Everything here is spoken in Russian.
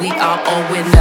we are all winners.